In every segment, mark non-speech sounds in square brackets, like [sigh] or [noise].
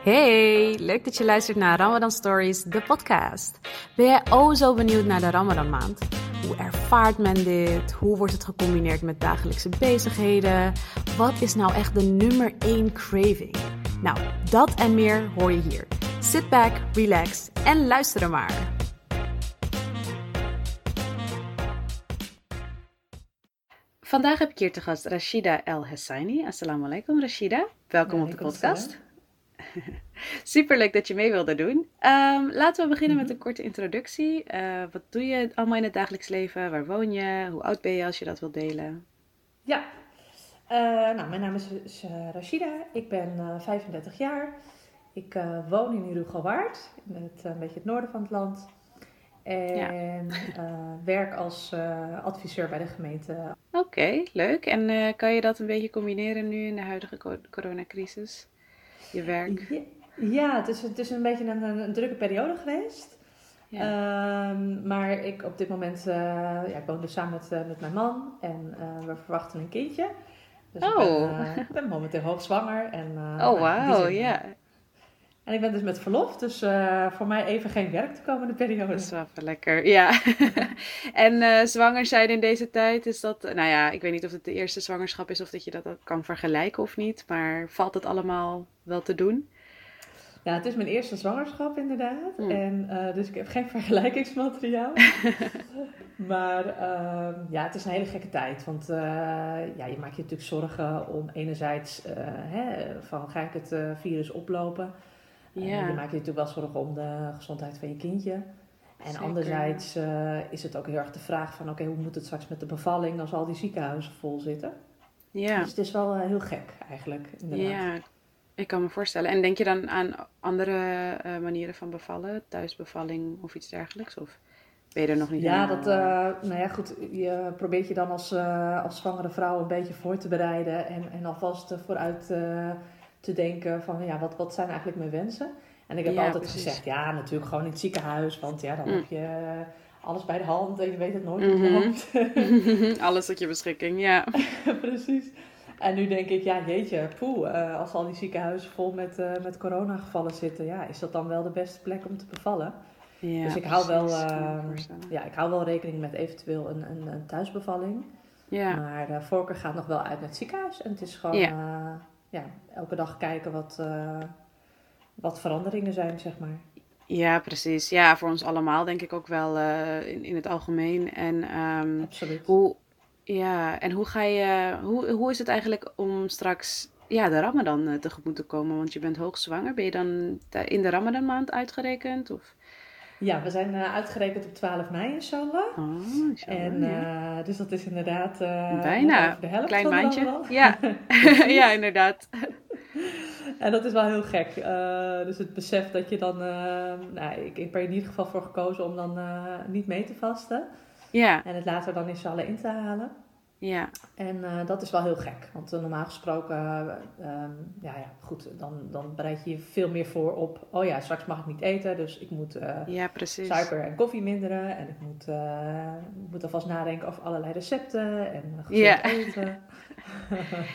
Hey, leuk dat je luistert naar Ramadan Stories, de podcast. Ben jij oh zo benieuwd naar de Ramadan maand? Hoe ervaart men dit? Hoe wordt het gecombineerd met dagelijkse bezigheden? Wat is nou echt de nummer 1 craving? Nou, dat en meer hoor je hier. Sit back, relax en luister er maar. Vandaag heb ik hier te gast Rashida El Hessaini. Assalamu alaikum Rashida. Welkom op de podcast. [laughs] Super leuk dat je mee wilde doen. Ehm, laten we beginnen met Mhm. een korte introductie. Eh, wat doe je allemaal in het dagelijks leven? Waar woon je? Hoe oud ben je als je dat wilt delen? Ja, Eh, nou, mijn naam is, is, eh, Rashida. Ik ben eh, 35 jaar. Ik woon in Herugowaard, in het, een beetje het noorden van het land. En werk als adviseur bij de gemeente. Oké, leuk. En kan je dat een beetje combineren nu in de huidige co- coronacrisis? Je werk? Ja, ja, het, is, het is een beetje een, een, drukke periode geweest. Ja. Ehm, maar ik op dit moment, eh, ja, ik woon dus samen met, eh, met mijn man en eh, we verwachten een kindje. Dus ik, ben, Oh. ik ben momenteel hoogzwanger. En, nou, oh, die wauw, ja. En ik ben dus met verlof, dus eh, voor mij even geen werk de komende periode. Dat is wel lekker, ja. [laughs] en eh, zwanger zijn in deze tijd, is dat... Nou ja, ik weet niet of het de eerste zwangerschap is of dat je dat kan vergelijken of niet. Maar valt het allemaal wel te doen? Ja, het is mijn eerste zwangerschap inderdaad. Hmm. En, eh, dus ik heb geen [laughs] vergelijkingsmateriaal. [laughs] maar ehm, ja, het is een hele gekke tijd. Want ja, je maakt je natuurlijk zorgen om enerzijds hè, van ga ik het virus oplopen. Ja. je maakt je natuurlijk wel zorgen om de gezondheid van je kindje. En Zeker. anderzijds eh, is het ook heel erg de vraag van oké, hoe moet het straks met de bevalling als al die ziekenhuizen vol zitten. Ja. Dus het is wel eh, heel gek eigenlijk inderdaad. Ja, ik kan me voorstellen. En denk je dan aan andere eh, manieren van bevallen? Thuisbevalling of iets dergelijks? Of ben je er nog niet Ja, helemaal- dat, eh, nou ja, goed. Je probeert je dan als, als zwangere vrouw een beetje voor te bereiden. En, en alvast vooruit te denken van, ja, wat, wat zijn eigenlijk mijn wensen? En ik heb Ja, altijd precies. gezegd, ja, natuurlijk gewoon in het ziekenhuis. Want ja, dan Mm. heb je eh, alles bij de hand en je weet het nooit. loopt. [laughs] [laughs] Alles tot je beschikking, ja. [laughs] Precies. En nu denk ik, ja, jeetje, poeh, eh, als al die ziekenhuizen vol met, eh met coronagevallen zitten, ja, is dat dan wel de beste plek om te bevallen? ja dus ik hou wel, precies, voorstellen. ja, ik hou wel rekening met eventueel een, een, een thuisbevalling. Ja, Maar de voorkeur gaat nog wel uit naar het ziekenhuis. En het is gewoon Ja. Ja. elke dag kijken wat, eh, wat veranderingen zijn, zeg maar. ja, precies. Ja, voor ons allemaal denk ik ook wel eh, in, in het algemeen. En ehm, Absoluut. Hoe, ja, en hoe ga je, hoe, hoe is het eigenlijk om straks ja, de Ramadan eh, tegemoet te komen? Want je bent hoogzwanger. Ben je dan in de Ramadanmaand uitgerekend? Of? Ja, we zijn eh, uitgerekend op 12 mei, inshallah. Oh, inshallah, En, ja. eh, dus dat is inderdaad eh, Bijna. over de helft Klein maandje. Ja. [laughs] [laughs] ja, inderdaad. [laughs] En dat is wel heel gek. Dus het besef dat je dan... eh, nou, ik, ik heb er in ieder geval voor gekozen om dan niet mee te vasten. Ja, En het later dan inshallah in te halen. Ja, En eh, dat is wel heel gek. Want eh, normaal gesproken, eh, ehm, ja, ja, goed, dan, dan bereid je je veel meer voor op... Oh ja, straks mag ik niet eten, dus ik moet ja, suiker en koffie minderen. En ik moet, moet alvast nadenken over allerlei recepten en gezond Ja. eten. [laughs]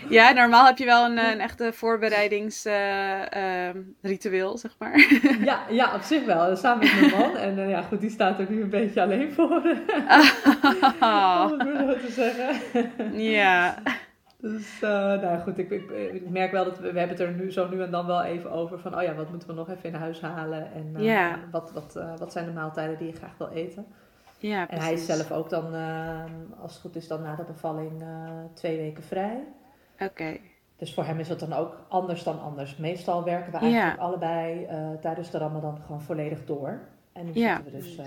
Ja, normaal heb je wel een, een echte voorbereidingsritueel, zeg maar. ja, ja, op zich wel. Samen met mijn man. En ja, goed, die staat er nu een beetje alleen voor. [laughs] [laughs] om het maar zo te zeggen. Ja, Dus, eh, nou goed, ik, ik, ik merk wel dat we, we hebben het er nu zo nu en dan wel even over van, oh ja, wat moeten we nog even in huis halen en eh, Ja. wat, wat, eh, wat zijn de maaltijden die je graag wil eten. ja, En hij is precies. zelf ook dan, als het goed is, dan na de bevalling twee weken vrij. Oké, Dus voor hem is dat dan ook anders dan anders. Meestal werken we Ja. eigenlijk allebei tijdens de ramadan gewoon volledig door. En nu Ja. zitten we dus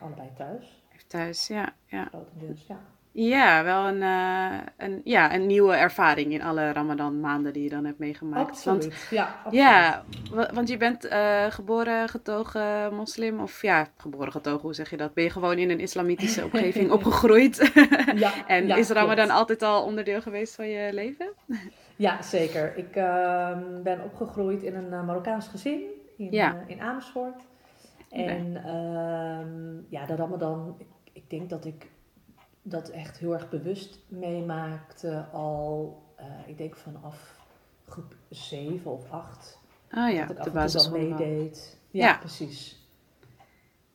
allebei thuis, even thuis, ja, ja. grotendeels, ja. Ja, wel een, eh, een, ja, een nieuwe ervaring in alle Ramadan maanden die je dan hebt meegemaakt. Absoluut, Want, ja, absoluut. ja, wa- want je bent eh, geboren getogen moslim, of ja, geboren getogen, hoe zeg je dat? Ben je gewoon in een islamitische omgeving [laughs] opgegroeid? [laughs] Ja, en ja, is Ramadan klopt. altijd al onderdeel geweest van je leven? [laughs] Ja, zeker. Ik ehm, ben opgegroeid in een eh, Marokkaans gezin in, Ja. in Amersfoort. En ehm, ja, de Ramadan, ik, ik denk dat ik dat echt heel erg bewust meemaakte al, eh, ik denk vanaf groep 7 of 8. Ah ja, dat de basis meedeed. Ja, ja, precies.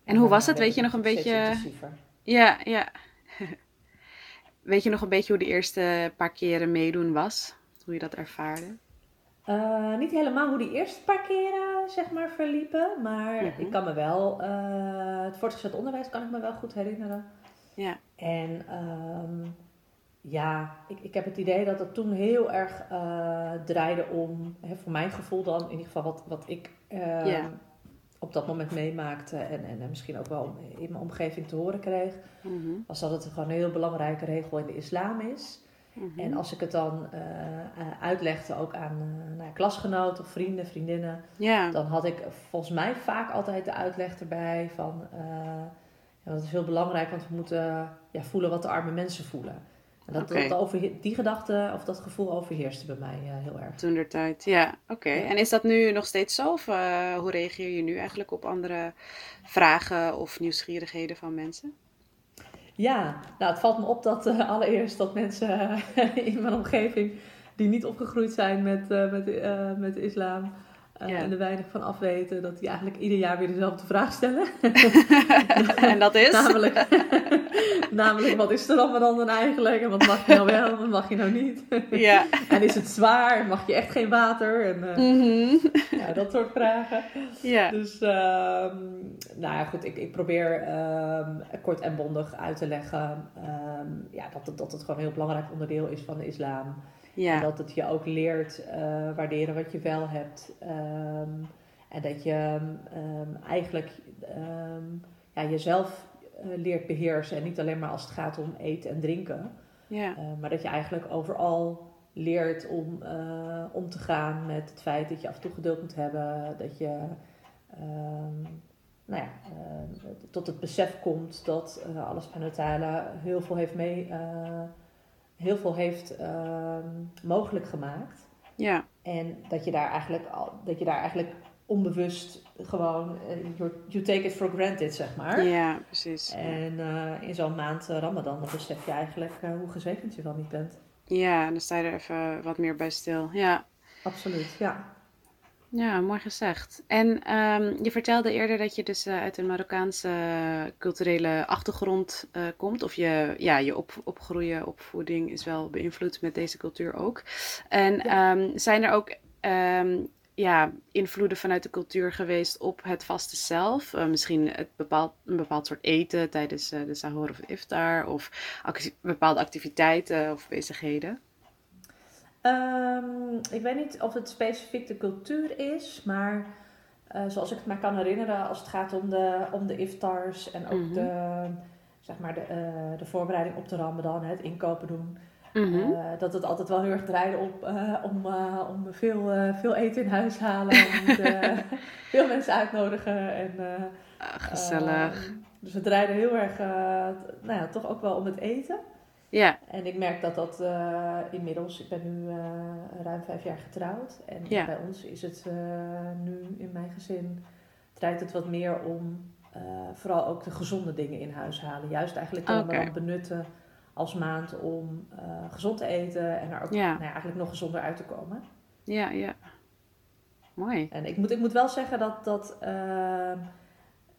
En hoe was het? Weet je nog een beetje... Ja, ja. [laughs] Weet je nog een beetje hoe de eerste paar keren meedoen was? Hoe je dat ervaarde? Uh, niet helemaal hoe die eerste paar keren, zeg maar, verliepen. Maar mhm. ik kan me wel... Uh, het voortgezet onderwijs kan ik me wel goed herinneren. Ja. En um, ja, ik, ik heb het idee dat het toen heel erg uh, draaide om... Hè, voor mijn gevoel dan, in ieder geval wat, wat ik... Uh, op dat moment meemaakte en, en, misschien ook wel in mijn omgeving te horen kreeg, mhm. was dat het gewoon een heel belangrijke regel in de islam is. Mhm. En als ik het dan uh, uitlegde ook aan nou, klasgenoten of vrienden, vriendinnen, dan had ik volgens mij vaak altijd de uitleg erbij van ja, dat is heel belangrijk, want we moeten ja, voelen wat de arme mensen voelen. En dat, dat over, die gedachte of dat gevoel overheerste bij mij uh, heel erg. Toen der tijd, ja, oké. En is dat nu nog steeds zo? Of uh, hoe reageer je nu eigenlijk op andere vragen of nieuwsgierigheden van mensen? Ja, nou het valt me op dat uh, allereerst dat mensen [laughs] in mijn omgeving die niet opgegroeid zijn met, met, met de islam, uh, en er weinig van afweten, dat die eigenlijk ieder jaar weer dezelfde vraag stellen. [laughs] en dat is? namelijk, [laughs] namelijk, wat is er dan dan eigenlijk? En wat mag je nou wel en wat mag je nou niet? ja. en is het zwaar? Mag je echt geen water? En uh, ja, dat soort vragen. Ja. Dus, um, nou ja, goed, ik, ik probeer um, kort en bondig uit te leggen um, ja, dat, dat het gewoon een heel belangrijk onderdeel is van de islam. Ja. En dat het je ook leert uh, waarderen wat je wel hebt. Um, en dat je um, eigenlijk um, ja, jezelf uh, leert beheersen. En niet alleen maar als het gaat om eten en drinken. Ja. Uh, maar dat je eigenlijk overal leert om om te gaan met het feit dat je af en toe geduld moet hebben. Dat je nou ja, tot het besef komt dat alles van Nutella heel veel heeft mee heel veel heeft uh, mogelijk gemaakt. Ja. En dat je daar eigenlijk, al, dat je daar eigenlijk onbewust gewoon, uh, you take it for granted, zeg maar. Ja, precies. En uh, in zo'n maand uh, Ramadan, dan besef je eigenlijk hoe gezegend je wel niet bent. Ja, dan sta je er even wat meer bij stil. Ja. Absoluut, ja. Ja, mooi gezegd. En um, je vertelde eerder dat je dus uh, uit een Marokkaanse culturele achtergrond uh, komt. Of je, ja, je op, opgroeien, opvoeding is wel beïnvloed met deze cultuur ook. En ja. um, zijn er ook um, ja, invloeden vanuit de cultuur geweest op het vaste zelf? Uh, misschien het bepaald, een bepaald soort eten tijdens de sahur of iftar? Of bepaalde activiteiten of bezigheden? Um, ik weet niet of het specifiek de cultuur is, maar uh, zoals ik het me kan herinneren, als het gaat om de, om de iftars en ook mm -hmm. de, zeg maar de, uh, de voorbereiding op de Ramadan, het inkopen doen. Mm -hmm. uh, dat het altijd wel heel erg draaide op, om, om veel, veel eten in huis halen. en [laughs] veel mensen uitnodigen. En, ah, gezellig. dus het draaide heel erg, nou ja, toch ook wel om het eten. Ja. En ik merk dat dat uh, inmiddels, ik ben nu uh, ruim vijf jaar getrouwd. En ja. bij ons is het uh, nu in mijn gezin, draait het wat meer om vooral ook de gezonde dingen in huis halen. Juist eigenlijk kunnen okay. we dan benutten als maand om gezond te eten en er ook ja. nou ja, eigenlijk nog gezonder uit te komen. Ja, ja. Mooi. En ik moet, ik moet wel zeggen dat, dat, ehm,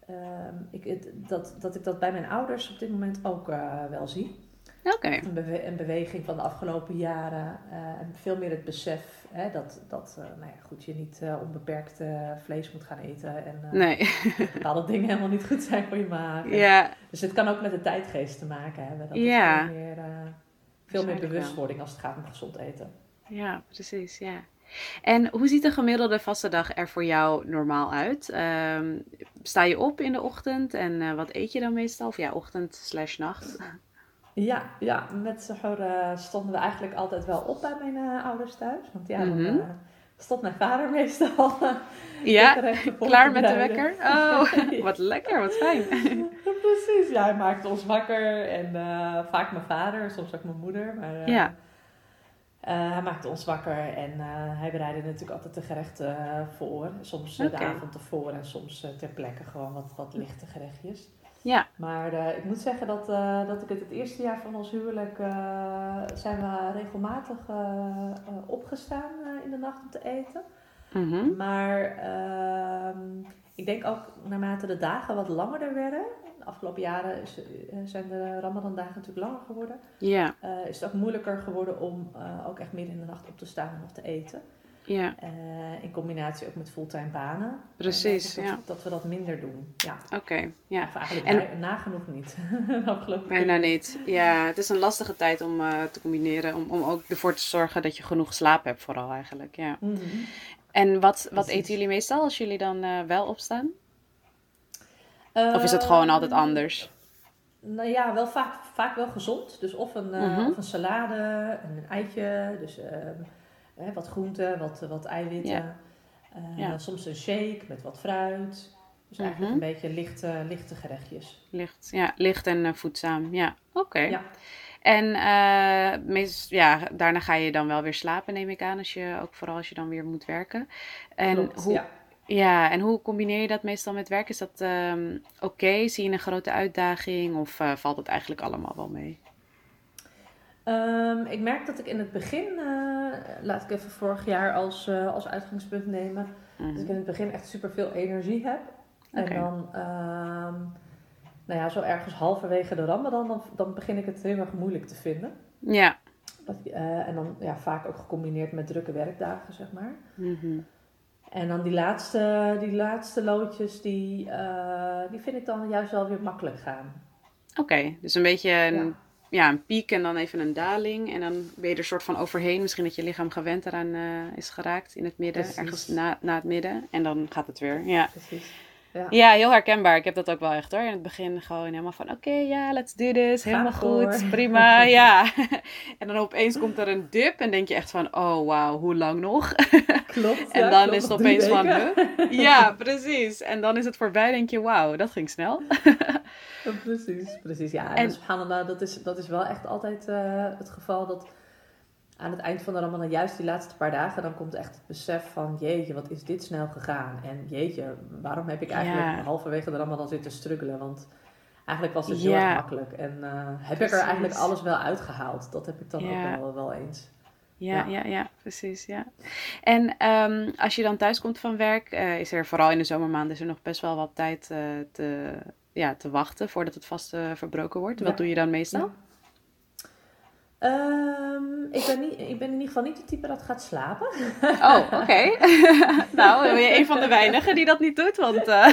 ehm, ik, dat, dat ik dat bij mijn ouders op dit moment ook wel zie. Okay. Een, bewe een, beweging van de afgelopen jaren. Uh, en veel meer het besef hè, dat, dat uh, nou ja, goed, je niet uh, onbeperkt vlees moet gaan eten. En nee. [laughs] bepaalde dingen helemaal niet goed zijn voor je maag. Ja. Dus het kan ook met de tijdgeest te maken hebben. Dat ja. veel meer, veel meer bewustwording als het gaat om gezond eten. Ja, precies. Ja. En hoe ziet een gemiddelde vaste dag er voor jou normaal uit? Um, sta je op in de ochtend en wat eet je dan meestal? Of ja, ochtend slash nacht? Ja, ja met Sahur uh, stonden we eigenlijk altijd wel op bij mijn uh, ouders thuis. Want ja, dan uh, stond mijn vader [laughs] meestal. ja, klaar met de wekker. Oh, [laughs] [laughs] wat lekker, wat fijn. Precies, ja, hij maakte ons wakker. En vaak mijn vader, soms ook mijn moeder. Maar, ja. hij maakte ons wakker en hij bereidde natuurlijk altijd de gerechten voor. Soms okay. de avond ervoor en soms ter plekke gewoon wat, wat lichte gerechtjes. Ja. Maar uh, ik moet zeggen dat, uh, dat ik het het eerste jaar van ons huwelijk uh, zijn we regelmatig opgestaan in de nacht om te eten. Mhm. Maar ehm, ik denk ook naarmate de dagen wat langer werden, de afgelopen jaren is, eh, zijn de Ramadan-dagen natuurlijk langer geworden. Ja. Is het ook moeilijker geworden om ook echt midden in de nacht op te staan en nog te eten. Ja. Uh, in combinatie ook met fulltime banen. Precies, dat, ja. Dat we dat minder doen. Ja. Oké, ja. Of eigenlijk en, nagenoeg niet. [laughs] Bijna niet. Ja, het is een lastige tijd om uh, te combineren. Om, om ook ervoor te zorgen dat je genoeg slaap hebt vooral eigenlijk. Ja. Mm -hmm. En wat, wat eten jullie meestal als jullie dan uh, wel opstaan? of is het gewoon altijd anders? Nou ja, wel vaak, vaak wel gezond. Dus of een, mm -hmm. of een salade, een eitje. Dus Hè, wat groenten, wat, wat eiwitten. Uh, Soms een shake met wat fruit. Dus eigenlijk mhm. een beetje lichte, lichte gerechtjes. Licht, ja, licht en uh, voedzaam. Ja, oké. Ja. En uh, meest, ja, daarna ga je dan wel weer slapen, neem ik aan. Als je, ook vooral als je dan weer moet werken. En Klopt, hoe, ja. Ja, en hoe combineer je dat meestal met werk? Is dat um, oké? Zie je een grote uitdaging of uh, valt het eigenlijk allemaal wel mee? Um, ik merk dat ik in het begin, uh, laat ik even vorig jaar als, uh, als uitgangspunt nemen, dat ik in het begin echt super veel energie heb. Okay. En dan, um, nou ja, zo ergens halverwege de ramadan, dan, dan begin ik het heel erg moeilijk te vinden. Ja. Dat, uh, en dan ja, vaak ook gecombineerd met drukke werkdagen, zeg maar. Mm-hmm. En dan die laatste, die laatste loodjes, die, die vind ik dan juist wel weer makkelijk gaan. Oké, okay, dus een beetje een ja ja, een piek en dan even een daling. En dan ben je er soort van overheen. Misschien dat je lichaam gewend eraan uh, is geraakt in het midden, Precies. ergens na, na het midden. En dan gaat het weer. Ja. Precies. Ja. ja. heel herkenbaar. Ik heb dat ook wel echt hoor. In het begin gewoon helemaal van: oké, okay, ja, let's do this. Helemaal Ga goed, voor. prima. [laughs] ja. [laughs] en dan opeens komt er een dip en denk je echt van: oh wauw, hoe lang nog? [laughs] Klopt. en dan is het opeens van: ja, precies. En dan is het voorbij, denk je: wauw, dat ging snel. precies, precies. Ja, en, en dat is, dat is wel echt altijd uh, het geval dat aan het eind van de Ramadan, juist die laatste paar dagen, dan komt echt het besef van jeetje, wat is dit snel gegaan? En jeetje, waarom heb ik eigenlijk ja. halverwege de Ramadan zitten struggelen? Want eigenlijk was het heel ja. erg makkelijk. En uh, heb ik er eigenlijk alles wel uitgehaald? Dat heb ik dan ja. ook wel, wel eens. Ja, ja, ja, precies. Ja. En um, als je dan thuis komt van werk, uh, is er vooral in de zomermaanden is er nog best wel wat tijd uh, te, ja, te wachten voordat het vast verbroken wordt. Wat doe je dan meestal? Um, ik, ben niet, ik ben in ieder geval niet de type dat gaat slapen. Oh, oké. Okay. [laughs] nou, ben je een van de weinigen die dat niet doet. Want uh,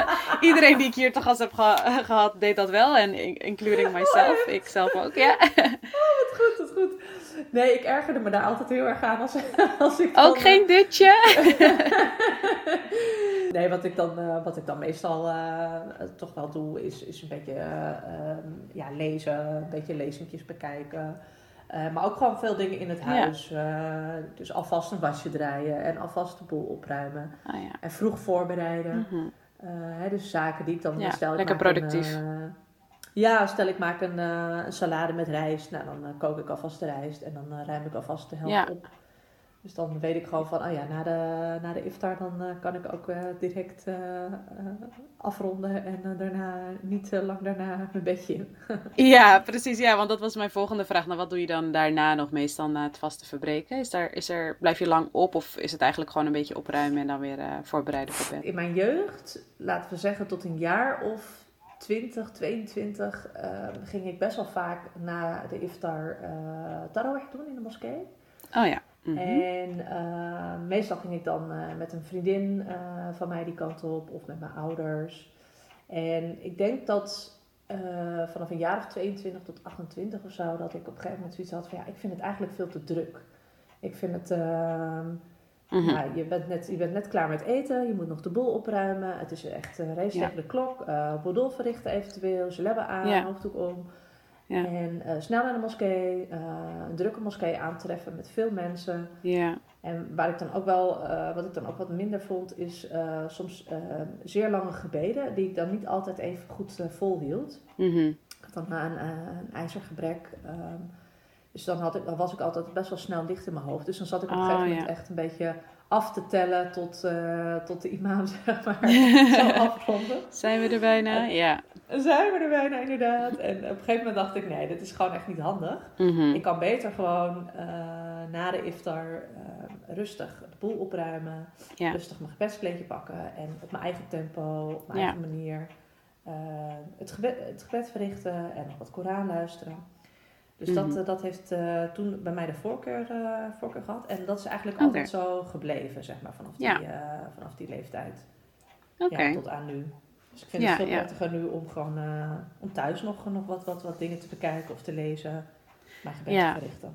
[laughs] iedereen die ik hier te gast heb ge gehad, deed dat wel. En including myself. Oh, ik zelf ook, ja. [laughs] oh, wat goed, wat goed. Nee, ik ergerde me daar altijd heel erg aan als, als ik. Ook geen dutje? nee, wat ik dan, uh, wat ik dan meestal uh, toch wel doe, is, is een beetje um, ja, lezen, een beetje lezingjes bekijken. Uh, maar ook gewoon veel dingen in het huis. Ja. Uh, dus alvast een wasje draaien en alvast de boel opruimen. Ah, ja. En vroeg voorbereiden. Mm -hmm. uh, hè, dus zaken die ik dan ja, stel. Lekker productief. Een, ja, stel ik maak een, een, salade met rijst. Nou, dan kook ik alvast de rijst en dan ruim ik alvast de helft op. Dus dan weet ik gewoon van, oh ja, na de, na de iftar dan uh, kan ik ook uh, direct uh, afronden en daarna niet lang daarna mijn bedje in. [laughs] ja, precies. Ja, want dat was mijn volgende vraag. Nou, wat doe je dan daarna nog meestal na het vaste verbreken? Is daar, is er, blijf je lang op of is het eigenlijk gewoon een beetje opruimen en dan weer voorbereiden voor bed? In mijn jeugd, laten we zeggen tot een jaar of 20, 22, ging ik best wel vaak na de iftar uh, tarawih doen in de moskee. Oh ja. Mm-hmm. En uh, meestal ging ik dan uh, met een vriendin uh, van mij die kant op of met mijn ouders. En ik denk dat vanaf een jaar of 22 tot 28 of zo, dat ik op een gegeven moment zoiets had van ja, ik vind het eigenlijk veel te druk. Ik vind het, mm-hmm. ja, je, bent net, je bent net klaar met eten, je moet nog de boel opruimen. Het is echt race tegen de klok, uh, verrichten eventueel, hebben aan, ja. hoofddoek om. Ja. En uh, snel naar de moskee, uh, een drukke moskee aantreffen met veel mensen. Ja. En waar ik dan ook wel, uh, wat ik dan ook wat minder vond, is soms zeer lange gebeden, die ik dan niet altijd even goed volhield. Mm -hmm. Ik had dan een, een ijzergebrek. Um, dus dan, had ik, dan was ik altijd best wel snel dicht in mijn hoofd. Dus dan zat ik op een oh, gegeven moment ja. echt een beetje af te tellen tot, uh, tot de imam [laughs] zeg maar [laughs] zou afronden. Zijn we er bijna? ja. Zijn we er bijna inderdaad. En op een gegeven moment dacht ik, nee, dit is gewoon echt niet handig. Mhm. Ik kan beter gewoon uh, na de iftar uh, rustig de boel opruimen. Ja. Rustig mijn gebedskleedje pakken. En op mijn eigen tempo, op mijn Ja. eigen manier het, gebed, het gebed verrichten. En nog wat Koran luisteren. Dus dat, Mhm. eh, dat heeft eh, toen bij mij de voorkeur, eh, voorkeur gehad. En dat is eigenlijk altijd zo gebleven, zeg maar, vanaf die, vanaf die leeftijd. Ja, tot aan nu. Dus ik vind Ja, het veel prettiger nu om gewoon om thuis nog, nog wat, wat, wat dingen te bekijken of te lezen. Mijn gebed te verrichten.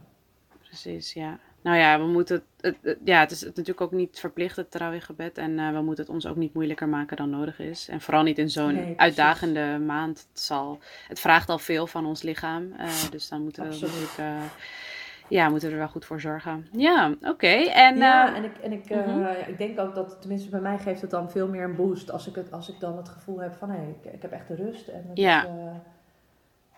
Precies, ja. Nou ja, we moeten het, het, het- ja, het is natuurlijk ook niet verplicht het gebed en eh, we moeten het ons ook niet moeilijker maken dan nodig is. En vooral niet in zo'n Nee, uitdagende maand. Het, zal, het vraagt al veel van ons lichaam, eh, dus dan moeten we natuurlijk, eh, ja, moeten we er wel goed voor zorgen. Ja, oké. En ja, en, ik, en ik, mhm. ik denk ook dat, tenminste bij mij geeft het dan veel meer een boost als ik, het, als ik dan het gevoel heb van hé, ik, ik heb echt de rust en het Ja. is,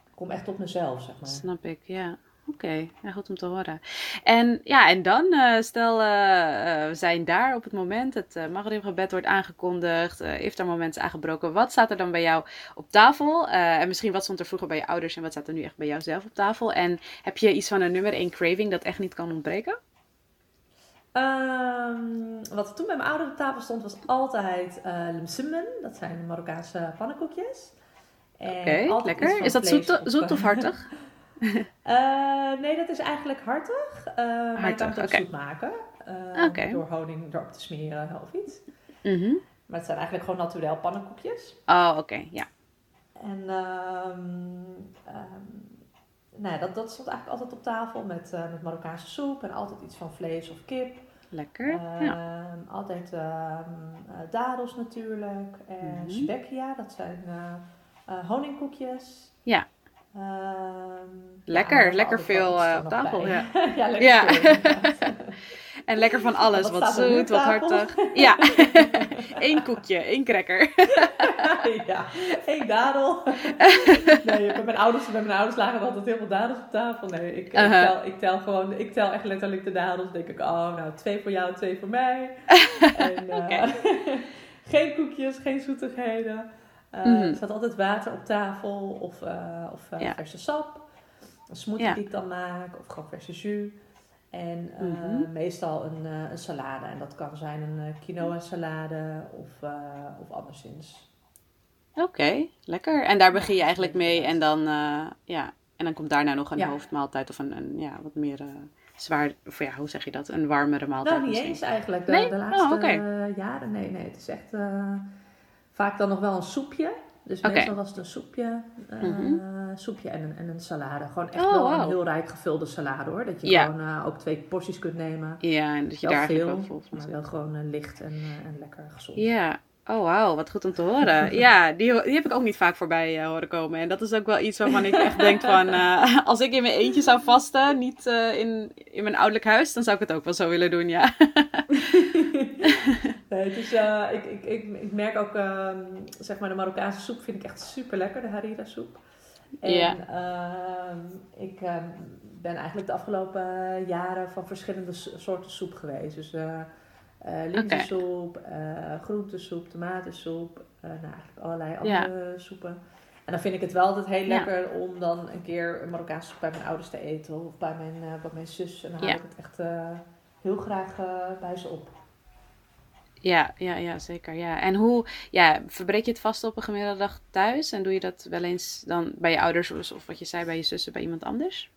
ik kom echt tot mezelf, zeg maar. Snap ik, ja. Oké, ja, goed om te horen. En ja, en dan, eh, stel eh, eh, we zijn daar op het moment, het uh, Maghrib-gebed wordt aangekondigd, uh, iftar moment is aangebroken. Wat staat er dan bij jou op tafel? En misschien wat stond er vroeger bij je ouders en wat staat er nu echt bij jou zelf op tafel? En heb je iets van een nummer één craving dat echt niet kan ontbreken? Ehm, wat er toen bij mijn ouders op tafel stond was altijd lemsimmen. Dat zijn Marokkaanse pannenkoekjes. En Oké, lekker. Is dat zoet, of, zoet of hartig? [laughs] [laughs] eh, nee, dat is eigenlijk hartig. Eh, maar je kan het ook zoet maken. eh. Door honing erop te smeren of iets. Mhm. Maar het zijn eigenlijk gewoon naturel pannenkoekjes. Oh, oké, ja. En ehm, ehm, nou ja, dat, dat stond eigenlijk altijd op tafel met, met Marokkaanse soep. En altijd iets van vlees of kip. Lekker. ja. Ehm, Altijd dadels natuurlijk. En Mhm. spekia, dat zijn honingkoekjes. Ja. Lekker, ja, lekker veel, eh, op tafel, ja. [laughs] ja, lekker Ja. veel, [laughs] inderdaad. En lekker van alles. [laughs] Wat zoet, wat hartig. Ja. Eén koekje, één cracker. ja, één dadel. nee, bij mijn ouders, bij mijn ouders lagen altijd heel veel dadels op tafel. Nee, ik, ik, Uh-huh. tel, ik tel gewoon, ik tel echt letterlijk de dadels. Dan denk ik, oh, nou, twee voor jou, twee voor mij. en, eh, geen koekjes, geen zoetigheden. Mhm. Er staat altijd water op tafel of, eh, of eh, Ja. verse sap. Een smoothie Ja. die ik dan maak of gewoon verse jus. En Mhm. meestal een, een salade. En dat kan zijn een quinoa salade of, of anderszins. Oké, lekker. En daar begin je eigenlijk mee en dan, ja, en dan komt daarna nog een Ja. hoofdmaaltijd of een, een ja, wat meer zwaar, of ja, hoe zeg je dat? Een warmere maaltijd Nou, niet misschien. eens eigenlijk. De, Nee? de Oh, laatste jaren. Nee, nee. Het is echt vaak dan nog wel een soepje. Dus Oké. meestal was het een soepje, eh, Mhm. soepje en een, en een salade. Gewoon echt Oh, wel een heel rijk gevulde salade hoor. Dat je Ja. gewoon eh, ook twee porties kunt nemen. Ja, en dat je Wel daar veel, wel maar wel gewoon eh, licht en, en lekker gezond. Ja, oh wauw, wat goed om te horen. [laughs] Ja, die, die heb ik ook niet vaak voorbij horen komen. En dat is ook wel iets waarvan ik echt denk van, [laughs] als ik in mijn eentje zou vasten, niet in, in mijn ouderlijk huis, dan zou ik het ook wel zo willen doen, ja. [laughs] Nee, eh, ik, ik, ik, ik merk ook, ehm, zeg maar, de Marokkaanse soep vind ik echt super lekker, de harira soep. En Ja. ehm, ik ehm, ben eigenlijk de afgelopen jaren van verschillende so- soorten soep geweest. Dus eh linzensoep, groentesoep, tomatensoep, nou, eigenlijk allerlei Ja. andere soepen. En dan vind ik het wel altijd heel Ja. lekker om dan een keer een Marokkaanse soep bij mijn ouders te eten of bij mijn, bij mijn zus. En dan haal ik het echt heel graag bij ze op. Ja, ja, ja, zeker. Ja. En hoe, ja, verbreek je het vast op een gemiddelde dag thuis? En doe je dat wel eens dan bij je ouders of, of wat je zei bij je zussen, bij iemand anders?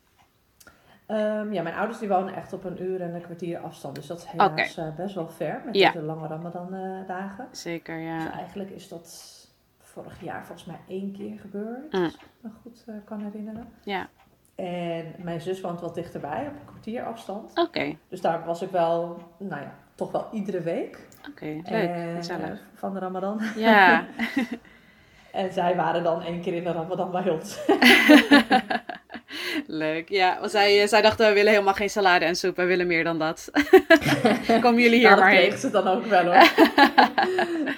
Ehm, ja, mijn ouders die wonen echt op een uur en een kwartier afstand. Dus dat is helaas eh, best wel ver met Ja. deze lange Ramadan eh, dagen. Zeker, Dus ja. eigenlijk is dat vorig jaar volgens mij één keer gebeurd. Mm. Als ik me goed eh, kan herinneren. Ja, En mijn zus woont wat dichterbij, op een kwartier afstand. oké, Dus daar was ik wel, nou ja, toch wel iedere week. oké, leuk, En, gezellig. eh, van de Ramadan. Ja, [laughs] En zij waren dan één keer in de Ramadan bij ons. [laughs] leuk. Ja, want zij, eh, zij dachten, we willen helemaal geen salade en soep, we willen meer dan dat. [laughs] Komen jullie hier dat maar heen. ze dan ook wel hoor.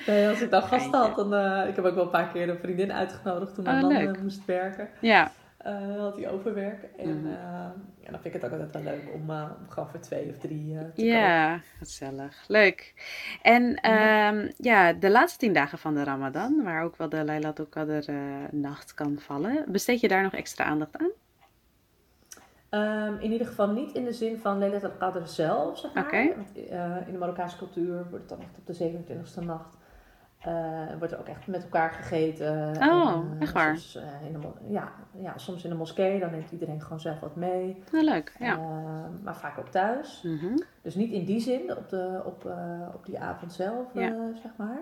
nee, als ik dan gasten Geintje. had, dan... eh, ik heb ook wel een paar keer een vriendin uitgenodigd toen mijn Oh, man leuk. moest werken. Ja, Uh, had hij overwerk. En, Mhm. ja, dan vind ik het ook altijd wel leuk om, uh, om gewoon voor twee of drie te Ja, gezellig. Leuk. En ja. ja, de laatste tien dagen van de Ramadan, waar ook wel de Laylatul Qadr nacht kan vallen, besteed je daar nog extra aandacht aan? Um, in ieder geval niet in de zin van Laylat al-Qadr zelf, zeg maar. Okay. Want, in de Marokkaanse cultuur wordt het dan echt op de 27e nacht uh, wordt er ook echt met elkaar gegeten. Oh, en, uh, echt waar? Soms, uh, in de, ja, ja, soms in de moskee, dan neemt iedereen gewoon zelf wat mee. Oh, leuk, ja. maar vaak ook thuis. Mm -hmm. Dus niet in die zin, op, de, op, op die avond zelf, ja. zeg maar.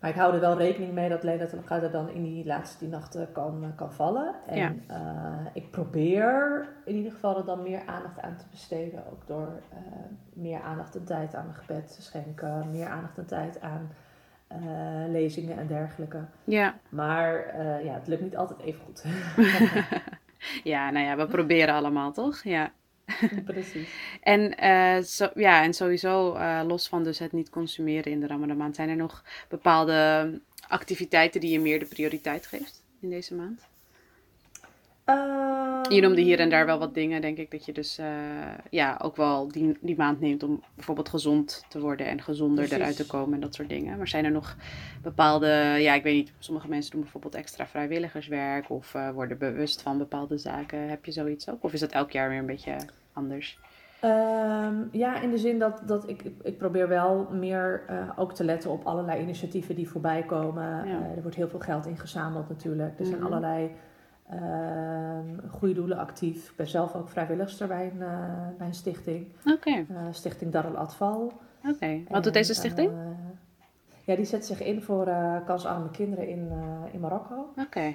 Maar ik hou er wel rekening mee dat Laylat al-Qadr dan in die laatste die nachten kan, kan vallen. En ja. ik probeer in ieder geval er dan meer aandacht aan te besteden. Ook door meer aandacht en tijd aan mijn gebed te schenken. Meer aandacht en tijd aan uh, lezingen en dergelijke. Ja. Maar uh, ja, het lukt niet altijd even goed. [laughs] ja, nou ja, we proberen allemaal, toch? Ja. [laughs] Precies. En, uh, zo, ja, en sowieso, los van dus het niet consumeren in de Ramadan, zijn er nog bepaalde activiteiten die je meer de prioriteit geeft in deze maand? Um, je noemde hier en daar wel wat dingen, denk ik, dat je dus uh, ja, ook wel die, die maand neemt om bijvoorbeeld gezond te worden en gezonder Precies. eruit te komen en dat soort dingen. Maar zijn er nog bepaalde, ja, ik weet niet, sommige mensen doen bijvoorbeeld extra vrijwilligerswerk of uh, worden bewust van bepaalde zaken. Heb je zoiets ook? Of is dat elk jaar weer een beetje anders? Um, ja, in de zin dat, dat ik, ik probeer wel meer uh, ook te letten op allerlei initiatieven die voorbij komen. Ja. Uh, er wordt heel veel geld ingezameld natuurlijk. Er zijn Mhm. allerlei uh, goede doelen actief. Ik ben zelf ook vrijwilligster bij een, uh, bij een stichting. Oké, Uh, stichting Dar al Atfal. oké. Wat doet deze stichting? uh, ja, die zet zich in voor kansarme kinderen in, in Marokko. Oké,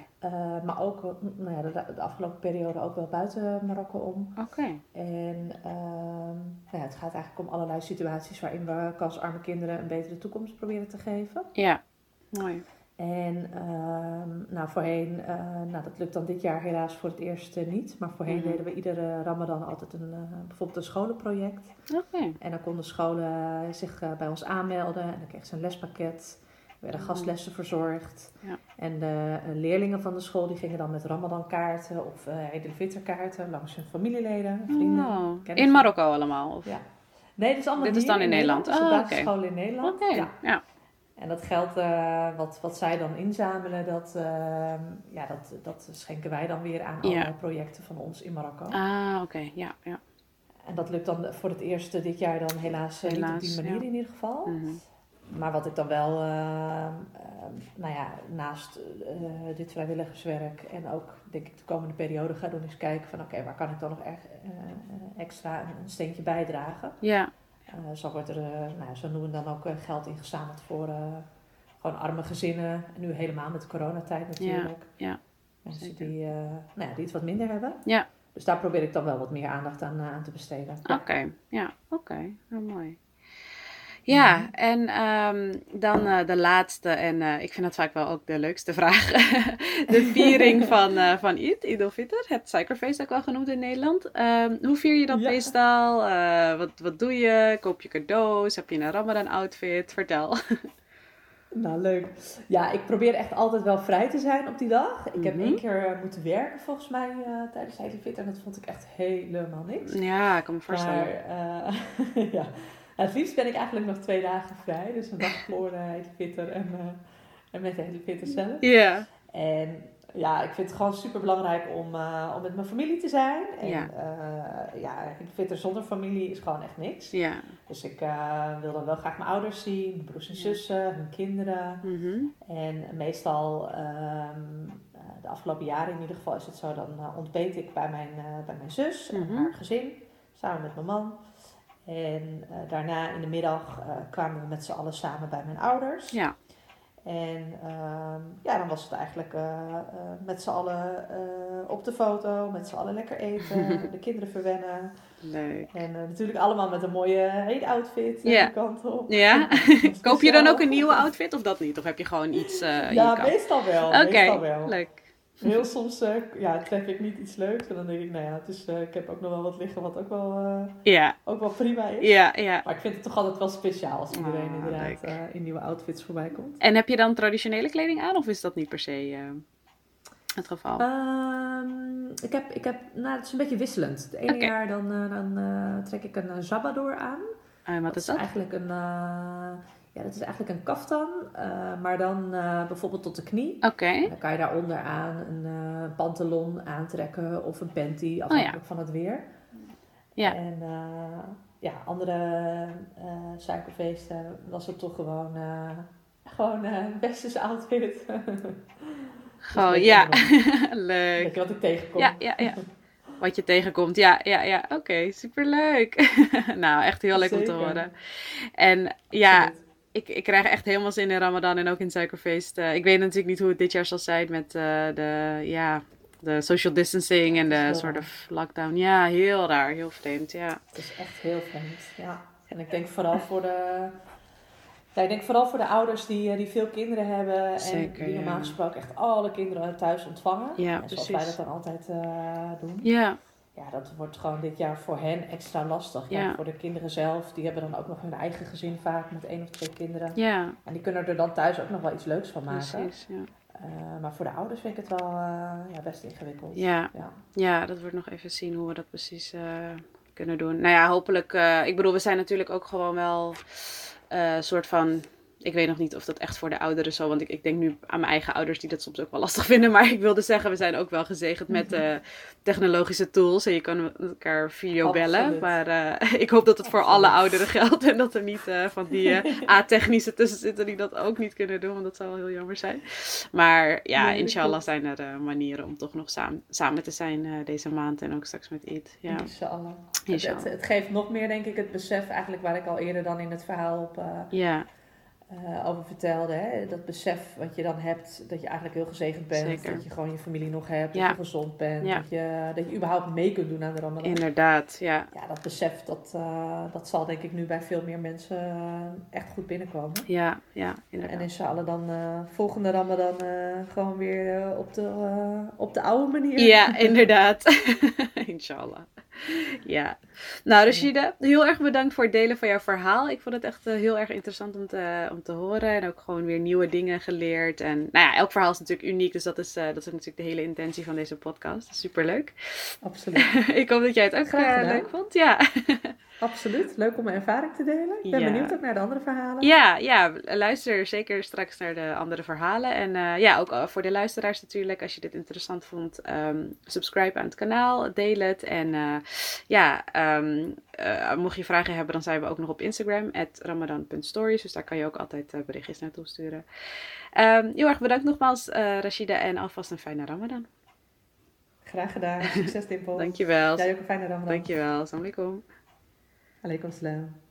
maar ook nou ja, de, de afgelopen periode ook wel buiten Marokko om. oké. En ehm, nou ja, het gaat eigenlijk om allerlei situaties waarin we kansarme kinderen een betere toekomst proberen te geven. Ja, mooi. En ehm, nou, voorheen, uh, nou, dat lukt dan dit jaar helaas voor het eerst uh, niet. Maar voorheen Mhm. deden we iedere Ramadan altijd een, uh, bijvoorbeeld een scholenproject. Oké, En dan konden scholen zich bij ons aanmelden en dan kregen ze een lespakket. Er werden Mhm. gastlessen verzorgd. Ja. En de leerlingen van de school die gingen dan met Ramadan kaarten of uh, langs hun familieleden, vrienden. Oh, in Marokko allemaal? Of? Ja. Nee, dit is allemaal Dit is dan in Nederland. Dus de Oh, basisschool in Nederland. Ja. En dat geld uh, wat, wat zij dan inzamelen, dat, uh, ja, dat, dat schenken wij dan weer aan Ja. allerlei projecten van ons in Marokko. Ah, oké, ja, ja. En dat lukt dan voor het eerst dit jaar dan helaas, uh, niet op die manier ja. in ieder geval. Mhm. Maar wat ik dan wel, uh, nou ja, naast uh, dit vrijwilligerswerk en ook denk ik de komende periode ga doen, is kijken van oké, okay, waar kan ik dan nog echt, extra een, een, steentje bijdragen. Ja, zo wordt er, nou, zo noemen we dan ook geld ingezameld voor gewoon arme gezinnen. En nu helemaal met de coronatijd natuurlijk. ja, Mensen zeker. die, nou ja, die het wat minder hebben. ja. Dus daar probeer ik dan wel wat meer aandacht aan, aan te besteden. Oké, ja, oké, nou, mooi. Ja, Mhm. en ehm, dan eh, de laatste, en eh, ik vind dat vaak wel ook de leukste vraag. [laughs] de viering [laughs] van, eh van Eid, Eid al-Fitr, het suikerfeest ook wel genoemd in Nederland. Ehm, hoe vier je dat Ja. meestal? Wat, wat doe je? Koop je cadeaus? Heb je een Ramadan outfit? Vertel. [laughs] Nou, leuk. Ja, ik probeer echt altijd wel vrij te zijn op die dag. Ik heb Mhm. één keer moeten werken volgens mij eh, tijdens Eid al-Fitr en dat vond ik echt helemaal niks. ja, ik kan me voorstellen. Maar ja, het liefst ben ik eigenlijk nog twee dagen vrij. Dus een dag voor Eid al-Fitr en, uh, en met Eid al-Fitr zelf. Ja, En ja, ik vind het gewoon super belangrijk om, uh, om met mijn familie te zijn. En Ja. uh, ja, ik vind er zonder familie is gewoon echt niks. ja. Dus ik uh, wil dan wel graag mijn ouders zien, mijn broers en zussen, hun kinderen. Mhm. En meestal, um, de afgelopen jaren in ieder geval, is het zo, dan ontbeet ik bij mijn, bij mijn zus en Mhm. haar gezin, samen met mijn man. En daarna in de middag kwamen we met z'n allen samen bij mijn ouders. Ja. En uh, ja, dan was het eigenlijk uh, met z'n allen op de foto, met z'n allen lekker eten, [laughs] de kinderen verwennen. Leuk. En natuurlijk allemaal met een mooie hele outfit Ja. die kant op. Ja. [laughs] Koop je dan ook een nieuwe outfit of dat niet? Of heb je gewoon iets Ja, je meestal wel. Oké, wel. leuk. Heel soms uh, ja, tref ik niet iets leuks en dan denk ik, nou ja, het is, uh, ik heb ook nog wel wat liggen wat ook wel, uh, Ja, ook wel prima is. ja, ja. Maar ik vind het toch altijd wel speciaal als iedereen Ah, inderdaad uh, in nieuwe outfits voorbij komt. En heb je dan traditionele kleding aan of is dat niet per se? uh, het geval? Ehm, ik heb, ik heb, nou, het is een beetje wisselend. Het ene jaar dan, eh, dan eh, trek ik een uh, zabador aan. En wat dat is dat? eigenlijk een, eh, ja, dat is eigenlijk een kaftan, eh, maar dan eh, bijvoorbeeld tot de knie. Oké. Dan kan je daaronder aan een eh, pantalon aantrekken of een panty, afhankelijk van het weer. Oh Ja. En ja, andere suikerfeesten was het toch gewoon, gewoon eh westerse outfit. Gewoon, ja. [laughs] Leuk. Weet je wat ik tegenkom? Ja, ja, ja. Wat je tegenkomt. Ja, ja, ja. Oké, superleuk. [laughs] nou, echt heel leuk om te horen. En ja, Absoluut. Ik, ik krijg echt helemaal zin in Ramadan en ook in suikerfeest. Eh, ik weet natuurlijk niet hoe het dit jaar zal zijn met eh, de, ja, de social distancing en de soort of lockdown. Ja, heel raar, heel vreemd, ja. Het is echt heel vreemd, ja. En ik denk vooral voor de... Ja, ik denk vooral voor de ouders die, eh, die veel kinderen hebben Zeker, en die normaal gesproken echt alle kinderen thuis ontvangen. Ja, en zoals precies. wij dat dan altijd doen. Ja, Ja, dat wordt gewoon dit jaar voor hen extra lastig. Ja. Voor de kinderen zelf, die hebben dan ook nog hun eigen gezin vaak met één of twee kinderen. ja, En die kunnen er dan thuis ook nog wel iets leuks van maken. precies. Ja. Eh, maar voor de ouders vind ik het wel eh, ja, best ingewikkeld. Ja. Ja. Ja, dat wordt nog even zien hoe we dat precies eh, kunnen doen. Nou ja, hopelijk. ik bedoel, we zijn natuurlijk ook gewoon wel een soort van. Ik weet nog niet of dat echt voor de ouderen zo. Want ik, ik denk nu aan mijn eigen ouders die dat soms ook wel lastig [laughs] vinden. Maar ik wilde zeggen, we zijn ook wel gezegend met eh, technologische tools. En je kan elkaar video bellen. Maar eh, [laughs] ik hoop dat het voor alle ouderen geldt. En dat er niet eh, van die [laughs] a-technische tussen zitten die dat ook niet kunnen doen. Want dat zou wel heel jammer zijn. Maar ja, Nee, inshallah zijn er manieren om toch nog samen, samen te zijn deze maand. En ook straks met Eid. Ja. Inshallah. Het, Inshallah. het, het geeft nog meer, denk ik, het besef eigenlijk waar ik al eerder dan in het verhaal op, Ja, eh, over vertelde. Hè? Dat besef wat je dan hebt, dat je eigenlijk heel gezegend bent. Zeker. Dat je gewoon je familie nog hebt, Ja. dat je gezond bent. Ja. Dat, je, dat je überhaupt mee kunt doen aan de Ramadan. inderdaad. Ja, Ja, dat besef, dat, eh, dat zal denk ik nu bij veel meer mensen eh, echt goed binnenkomen. ja, ja En inderdaad. inshallah dan volgende Ramadan gewoon weer op, de, op de oude manier. Ja, [laughs] inderdaad. [laughs] Inshallah. [laughs] Ja. Nou, Rashida, heel erg bedankt voor het delen van jouw verhaal. Ik vond het echt eh, heel erg interessant om te, om te horen. En ook gewoon weer nieuwe dingen geleerd. En nou ja, elk verhaal is natuurlijk uniek. Dus dat is, eh, dat is natuurlijk de hele intentie van deze podcast. Superleuk. Absoluut. [laughs] ik hoop dat jij het ook Graag eh, leuk vond. Ja. [laughs] Absoluut. Leuk om mijn ervaring te delen. Ik ben Ja. benieuwd ook naar de andere verhalen. Ja, ja, luister zeker straks naar de andere verhalen. En ja, ook voor de luisteraars natuurlijk, als je dit interessant vond, ehm, subscribe aan het kanaal, deel het. En ja, ehm, eh, mocht je vragen hebben, dan zijn we ook nog op Instagram, ramadan.stories. Dus daar kan je ook altijd eh, berichtjes naartoe sturen. Ehm, heel erg bedankt nogmaals, eh, Rashida, en alvast een fijne Ramadan. Graag gedaan. [laughs] Succes, Dimpel. Dankjewel. Jij ook een fijne Ramadan. Dankjewel. Assalamu alaikum. Alaikum salam.